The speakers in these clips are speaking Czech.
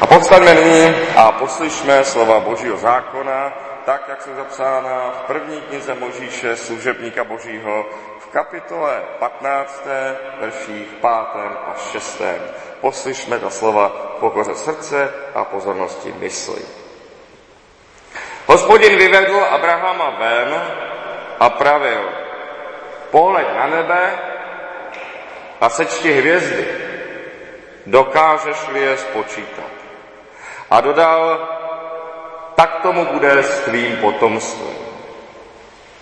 A povstaňme nyní a poslyšme slova Božího zákona, tak, jak jsou zapsána v první knize Možíše, služebníka Božího, v kapitole 15, verších 5. a 6. Poslyšme ta slova pokoře srdce a pozornosti mysli. Hospodin vyvedl Abrahama ven a pravil, pohled na nebe a sečti hvězdy, dokážeš-li je spočítat. A dodal, tak tomu bude s tvým potomstvem.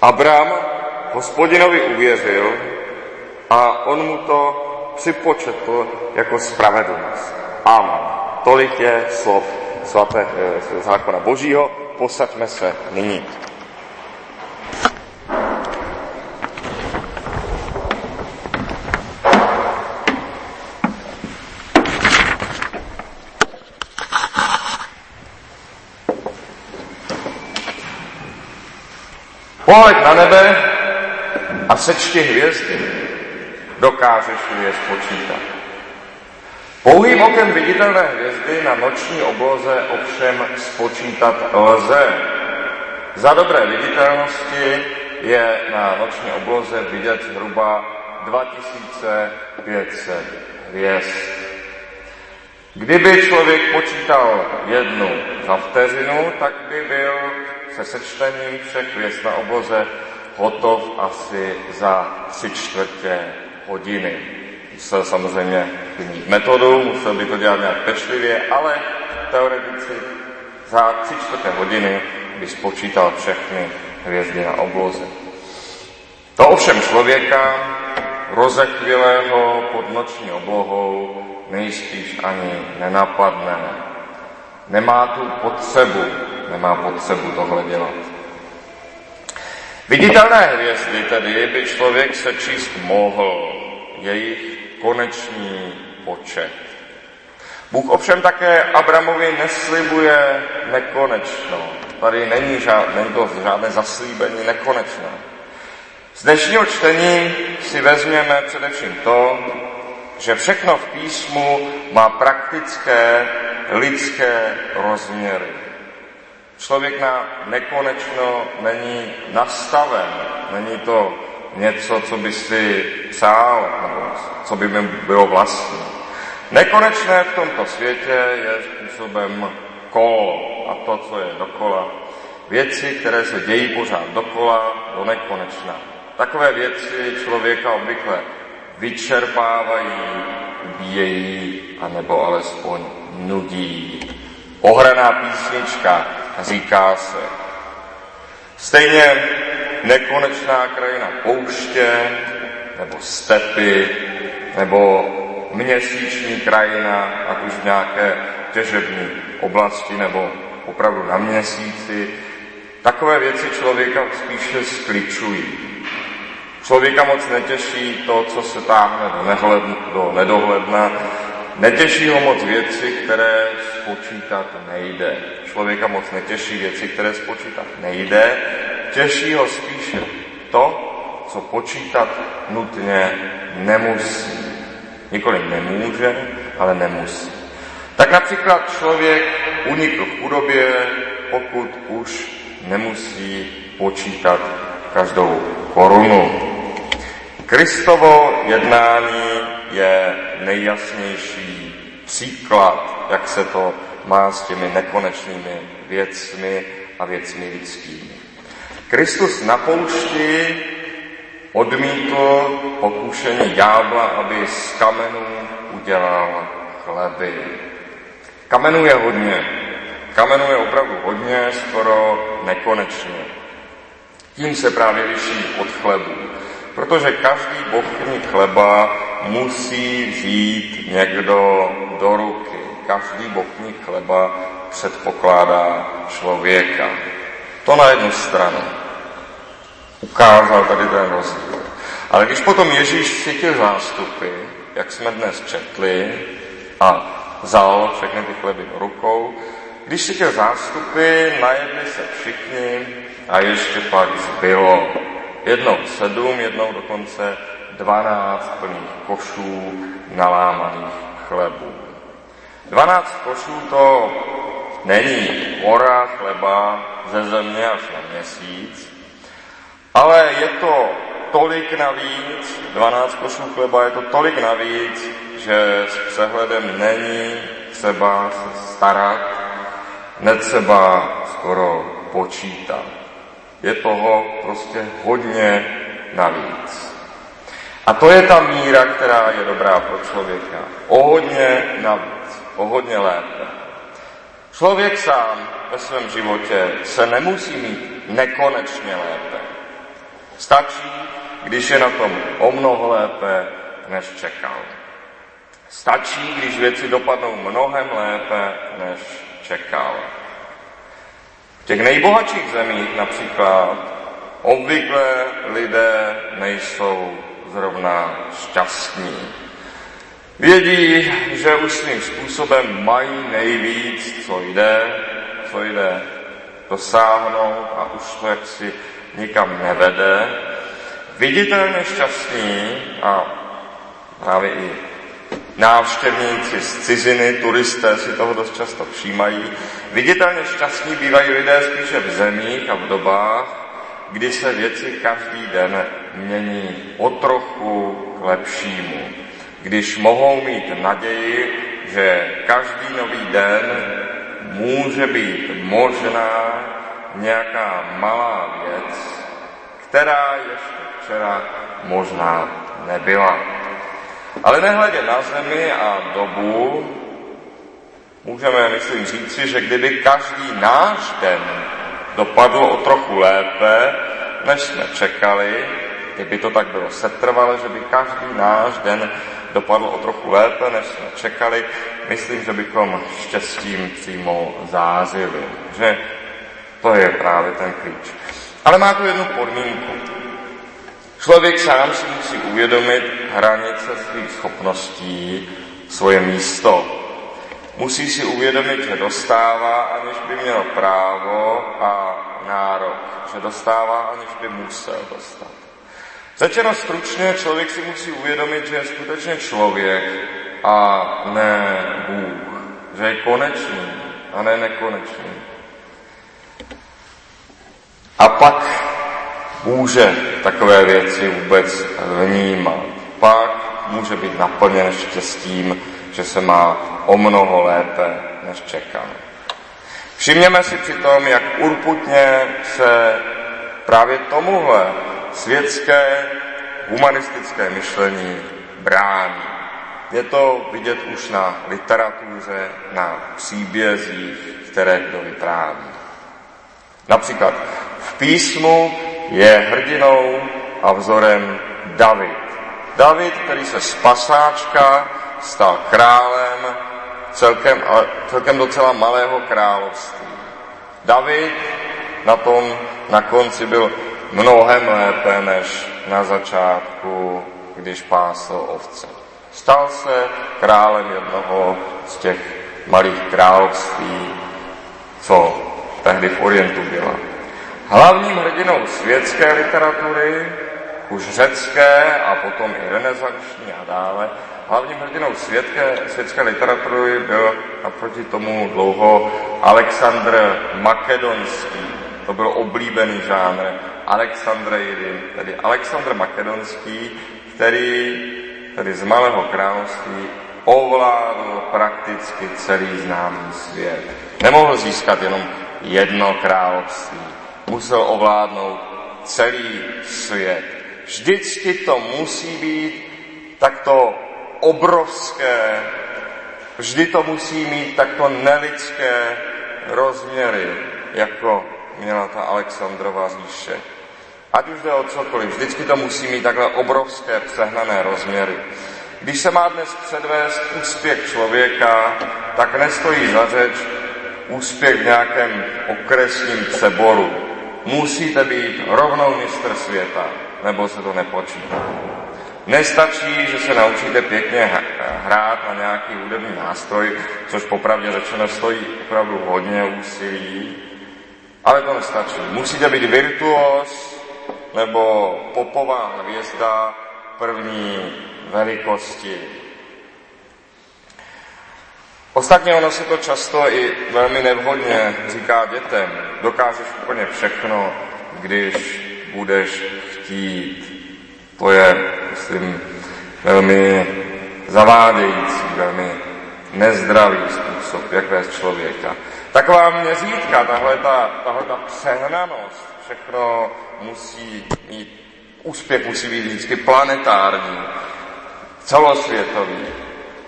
Abram hospodinovi uvěřil a on mu to připočetl jako spravedlnost. Amen. Tolik je slov svaté e, zákona Božího. Posaďme se nyní. Pohled na nebe a sečti hvězdy. Dokážeš je spočítat. Pouhým okem viditelné hvězdy na noční obloze ovšem spočítat lze. Za dobré viditelnosti je na noční obloze vidět zhruba 2500 hvězd. Kdyby člověk počítal jednu za vteřinu, tak by byl se všech hvězd na obloze hotov asi za tři čtvrtě hodiny. Musel samozřejmě mít metodu, musel by to dělat nějak pečlivě, ale teoreticky za tři čtvrtě hodiny by spočítal všechny hvězdy na obloze. To ovšem člověka rozechvilého pod noční oblohou nejspíš ani nenapadne. Nemá tu potřebu nemá potřebu tohle dělat. Viditelné hvězdy tedy by člověk sečíst mohl, jejich konečný počet. Bůh ovšem také Abramovi neslibuje nekonečno. Tady není, žád, není to žádné zaslíbení nekonečné. Z dnešního čtení si vezměme především to, že všechno v písmu má praktické lidské rozměry. Člověk na nekonečno není nastaven, není to něco, co by si přál, nebo co by mi bylo vlastní. Nekonečné v tomto světě je způsobem kolo a to, co je dokola. Věci, které se dějí pořád dokola, do nekonečna. Takové věci člověka obvykle vyčerpávají, ubíjejí, anebo alespoň nudí. Ohraná písnička, říká se. Stejně nekonečná krajina pouště, nebo stepy, nebo měsíční krajina, ať už v nějaké těžební oblasti, nebo opravdu na měsíci. Takové věci člověka spíše skličují. Člověka moc netěší to, co se táhne do, nehled, do nedohledna. Netěší ho moc věci, které spočítat nejde člověka moc netěší věci, které spočítat nejde. Těší ho spíše to, co počítat nutně nemusí. Nikoli nemůže, ale nemusí. Tak například člověk unikl v chudobě, pokud už nemusí počítat každou korunu. Kristovo jednání je nejjasnější příklad, jak se to má s těmi nekonečnými věcmi a věcmi lidskými. Kristus na poušti odmítl pokušení ďábla, aby z kamenů udělal chleby. Kamenů je hodně. Kamenů je opravdu hodně, skoro nekonečně. Tím se právě liší od chlebu. Protože každý bochník chleba musí vzít někdo do ruky každý bokník chleba předpokládá člověka. To na jednu stranu. Ukázal tady ten rozdíl. Ale když potom Ježíš cítil zástupy, jak jsme dnes četli, a vzal všechny ty chleby do rukou, když cítil zástupy, najedli se všichni a ještě pak zbylo jednou sedm, jednou dokonce dvanáct plných košů nalámaných chlebů. 12 košů to není hora chleba ze země až na měsíc, ale je to tolik navíc, 12 košů chleba je to tolik navíc, že s přehledem není třeba se starat, netřeba skoro počítat. Je toho prostě hodně navíc. A to je ta míra, která je dobrá pro člověka. O hodně navíc, o hodně lépe. Člověk sám ve svém životě se nemusí mít nekonečně lépe. Stačí, když je na tom o mnoho lépe, než čekal. Stačí, když věci dopadnou mnohem lépe, než čekal. V těch nejbohatších zemích například obvykle lidé nejsou zrovna šťastní. Vědí, že už svým způsobem mají nejvíc, co jde, co jde dosáhnout a už to jaksi nikam nevede. Viditelně šťastní a právě i návštěvníci z ciziny, turisté si toho dost často všímají. Viditelně šťastní bývají lidé spíše v zemích a v dobách, kdy se věci každý den mění o trochu k lepšímu. Když mohou mít naději, že každý nový den může být možná nějaká malá věc, která ještě včera možná nebyla. Ale nehledě na zemi a dobu, můžeme, myslím, říci, že kdyby každý náš den dopadl o trochu lépe, než jsme čekali, kdyby to tak bylo setrvale, že by každý náš den dopadl o trochu lépe, než jsme čekali, myslím, že bychom štěstím přímo zázili. Že to je právě ten klíč. Ale má to jednu podmínku. Člověk sám si musí uvědomit hranice svých schopností, svoje místo. Musí si uvědomit, že dostává, aniž by měl právo a nárok. Že dostává, aniž by musel dostat. Začeno stručně, člověk si musí uvědomit, že je skutečně člověk a ne Bůh. Že je konečný a ne nekonečný. A pak může takové věci vůbec vnímat. Pak může být naplněn štěstím, že se má o mnoho lépe, než čekal. Všimněme si přitom, jak urputně se právě tomuhle světské humanistické myšlení brání. Je to vidět už na literatuře, na příbězích, které kdo vypráví. Například v písmu je hrdinou a vzorem David. David, který se z pasáčka stal králem celkem, celkem docela malého království. David na tom na konci byl mnohem lépe než na začátku, když pásl ovce. Stal se králem jednoho z těch malých království, co tehdy v Orientu byla. Hlavním hrdinou světské literatury, už řecké a potom i renesanční a dále, hlavním hrdinou světské, světské literatury byl naproti tomu dlouho Alexandr Makedonský. To byl oblíbený žánr. Alexandrejdy, tedy Alexandr Makedonský, který tedy z Malého království ovládl prakticky celý známý svět. Nemohl získat jenom jedno království. Musel ovládnout celý svět. Vždycky to musí být takto obrovské, vždy to musí mít takto nelidské rozměry, jako měla ta Alexandrova říše. Ať už jde o cokoliv, vždycky to musí mít takhle obrovské přehnané rozměry. Když se má dnes předvést úspěch člověka, tak nestojí za řeč úspěch v nějakém okresním přeboru. Musíte být rovnou mistr světa, nebo se to nepočítá. Nestačí, že se naučíte pěkně hrát na nějaký hudební nástroj, což popravdě řečeno stojí opravdu hodně úsilí, ale to nestačí. Musíte být virtuos nebo popová hvězda první velikosti. Ostatně ono se to často i velmi nevhodně říká dětem. Dokážeš úplně všechno, když budeš chtít. To je, myslím, velmi zavádějící, velmi nezdravý způsob, jak vést člověka. Taková měřítka, tahle ta, tahle ta přehnanost, všechno musí mít, úspěch musí být vždycky planetární, celosvětový.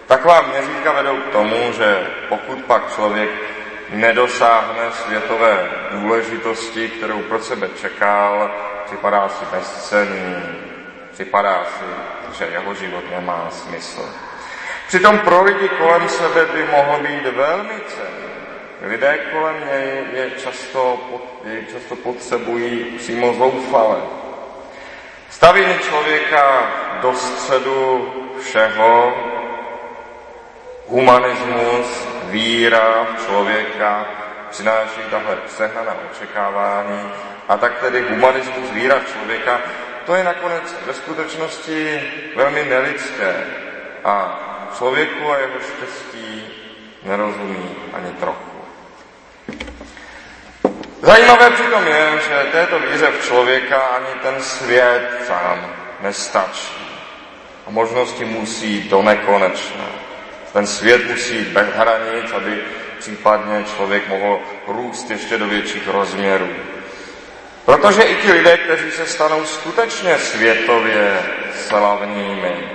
Taková měřítka vedou k tomu, že pokud pak člověk nedosáhne světové důležitosti, kterou pro sebe čekal, připadá si bezcenný, připadá si, že jeho život nemá smysl. Přitom pro lidi kolem sebe by mohl být velmi cený. Lidé kolem něj je často, je často potřebují přímo zoufale. Stavění člověka do středu všeho, humanismus, víra v člověka přináší tahle přehnaná očekávání a tak tedy humanismus, víra v člověka, to je nakonec ve skutečnosti velmi nelidské a člověku a jeho štěstí nerozumí ani trochu. Zajímavé přitom je, že této víře v člověka ani ten svět sám nestačí. A možnosti musí do nekonečna. Ten svět musí bez hranic, aby případně člověk mohl růst ještě do větších rozměrů. Protože i ti lidé, kteří se stanou skutečně světově slavnými,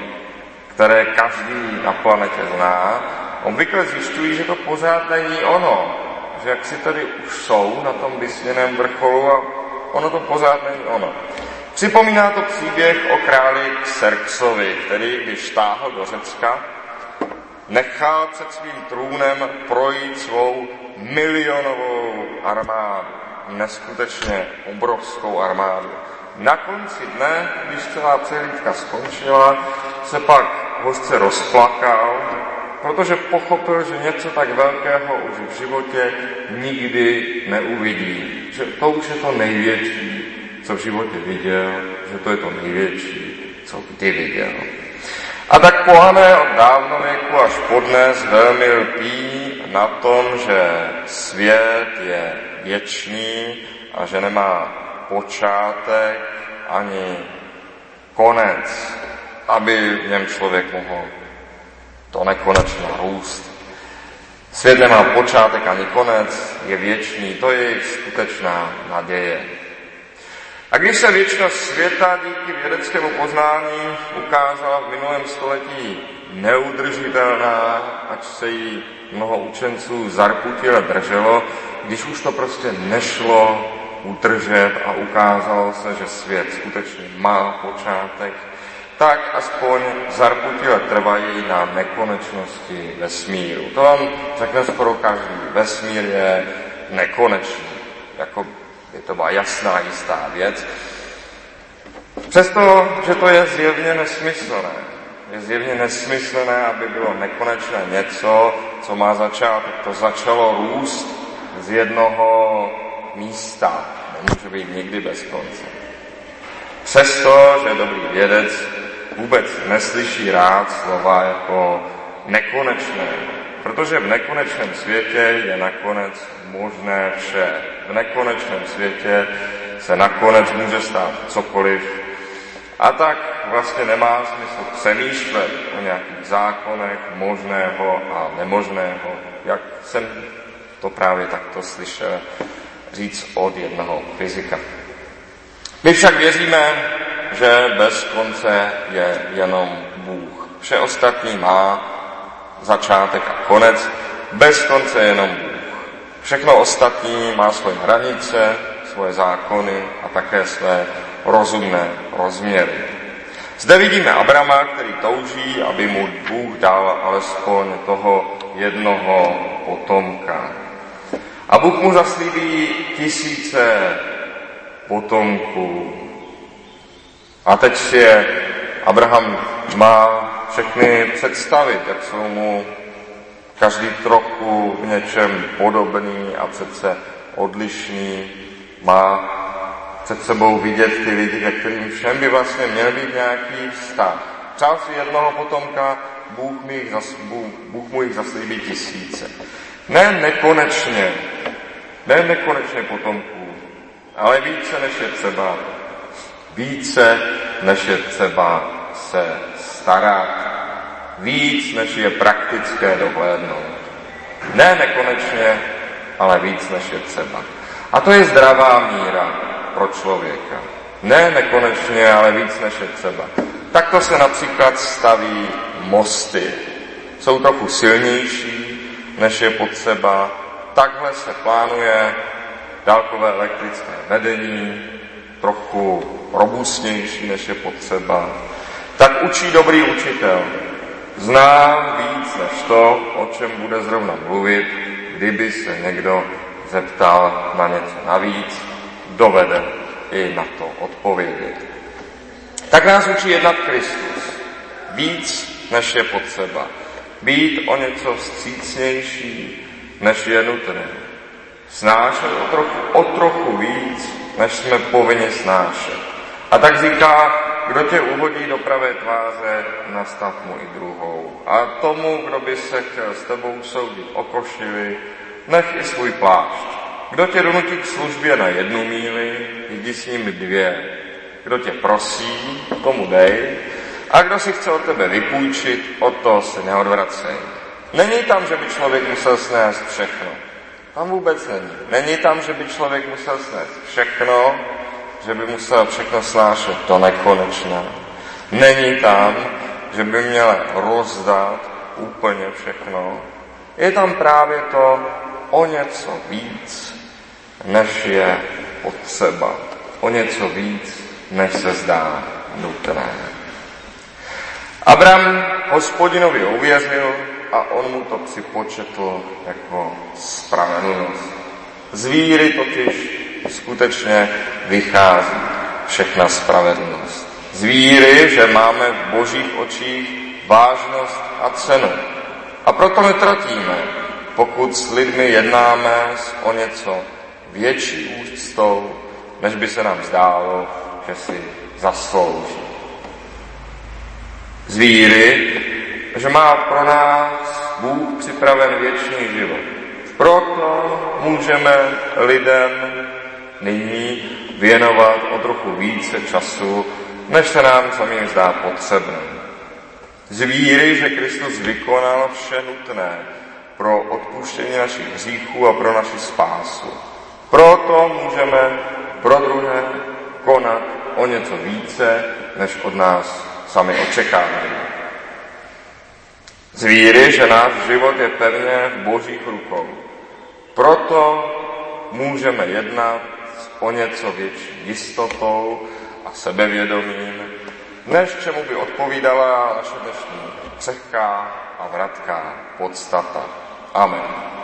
které každý na planetě zná, obvykle zjišťují, že to pořád není ono. Že jak si tady už jsou na tom vysněném vrcholu a ono to pořád není ono. Připomíná to příběh o králi Xerxovi, který, když táhl do Řecka, nechal před svým trůnem projít svou milionovou armádu. Neskutečně obrovskou armádu. Na konci dne, když celá přehlídka skončila, se pak hořce rozplakal, protože pochopil, že něco tak velkého už v životě nikdy neuvidí. Že to už je to největší, co v životě viděl, že to je to největší, co kdy viděl. A tak pohané od dávnověku až podnes velmi lpí na tom, že svět je věčný a že nemá počátek ani konec, aby v něm člověk mohl to nekonečně růst. Svět nemá počátek ani konec, je věčný, to je jejich skutečná naděje. A když se věčnost světa díky vědeckému poznání ukázala v minulém století neudržitelná, ať se jí mnoho učenců zarputile drželo, když už to prostě nešlo udržet a ukázalo se, že svět skutečně má počátek, tak aspoň zarputile trvají na nekonečnosti vesmíru. To vám řekne skoro každý. Vesmír je nekonečný. Jako je to byla jasná, jistá věc. Přesto, že to je zjevně nesmyslné. Je zjevně nesmyslné, aby bylo nekonečné něco, co má začátek. To začalo růst z jednoho místa. Nemůže být nikdy bez konce. Přesto, že dobrý vědec vůbec neslyší rád slova jako nekonečné, protože v nekonečném světě je nakonec možné vše. V nekonečném světě se nakonec může stát cokoliv. A tak vlastně nemá smysl přemýšlet o nějakých zákonech možného a nemožného, jak jsem to právě takto slyšel říct od jednoho fyzika. My však věříme, že bez konce je jenom Bůh. Vše ostatní má začátek a konec, bez konce je jenom Bůh. Všechno ostatní má svoje hranice, svoje zákony a také své rozumné rozměry. Zde vidíme Abrama, který touží, aby mu Bůh dal alespoň toho jednoho potomka. A Bůh mu zaslíbí tisíce potomků. A teď je Abraham má všechny představit, jak jsou mu každý trochu v něčem podobný a přece odlišný, má před sebou vidět ty lidi, ke kterým všem by vlastně měl být nějaký vztah. Přál si jednoho potomka, Bůh, mi jich zas, Bůh, Bůh mu jich zaslíbí tisíce. Ne nekonečně, ne nekonečně potomků, ale více než je třeba. Více než je třeba se starat. Víc než je praktické dohlédnout. Ne nekonečně, ale víc než je třeba. A to je zdravá míra pro člověka. Ne nekonečně, ale víc než je třeba. Takto se například staví mosty. Jsou trochu silnější, než je potřeba. Takhle se plánuje dálkové elektrické vedení, trochu robustnější, než je potřeba. Tak učí dobrý učitel. Zná víc než to, o čem bude zrovna mluvit, kdyby se někdo zeptal na něco navíc, dovede i na to odpovědět. Tak nás učí jednat Kristus. Víc, než je potřeba. Být o něco vstřícnější, než je nutné. Snášet o trochu, o trochu víc, než jsme povinni snášet. A tak říká, kdo tě uhodí do pravé tváře, nastav mu i druhou. A tomu, kdo by se chtěl s tebou soudit o košili, nech i svůj plášť. Kdo tě donutí k službě na jednu míli, jdi s ním dvě. Kdo tě prosí, tomu dej. A kdo si chce od tebe vypůjčit, o to se neodvracej. Není tam, že by člověk musel snést všechno. Tam vůbec není. Není tam, že by člověk musel snést všechno, že by musel všechno snášet to nekonečné. Není tam, že by měl rozdat úplně všechno. Je tam právě to o něco víc, než je potřeba. O něco víc, než se zdá nutné. Abram hospodinovi uvěřil a on mu to připočetl jako spravedlnost. Z víry totiž skutečně vychází všechna spravedlnost. Z víry, že máme v božích očích vážnost a cenu. A proto netratíme, pokud s lidmi jednáme s o něco větší úctou, než by se nám zdálo, že si zaslouží. Z víry, že má pro nás Bůh připraven věčný život. Proto můžeme lidem nyní věnovat o trochu více času, než se nám samým zdá potřebné. Z víry, že Kristus vykonal vše nutné pro odpuštění našich hříchů a pro naši spásu. Proto můžeme pro druhé konat o něco více, než od nás sami očekávají. Z víry, že náš život je pevně v božích rukou. Proto můžeme jednat o něco větší jistotou a sebevědomím, než čemu by odpovídala naše dnešní křehká a vratká podstata. Amen.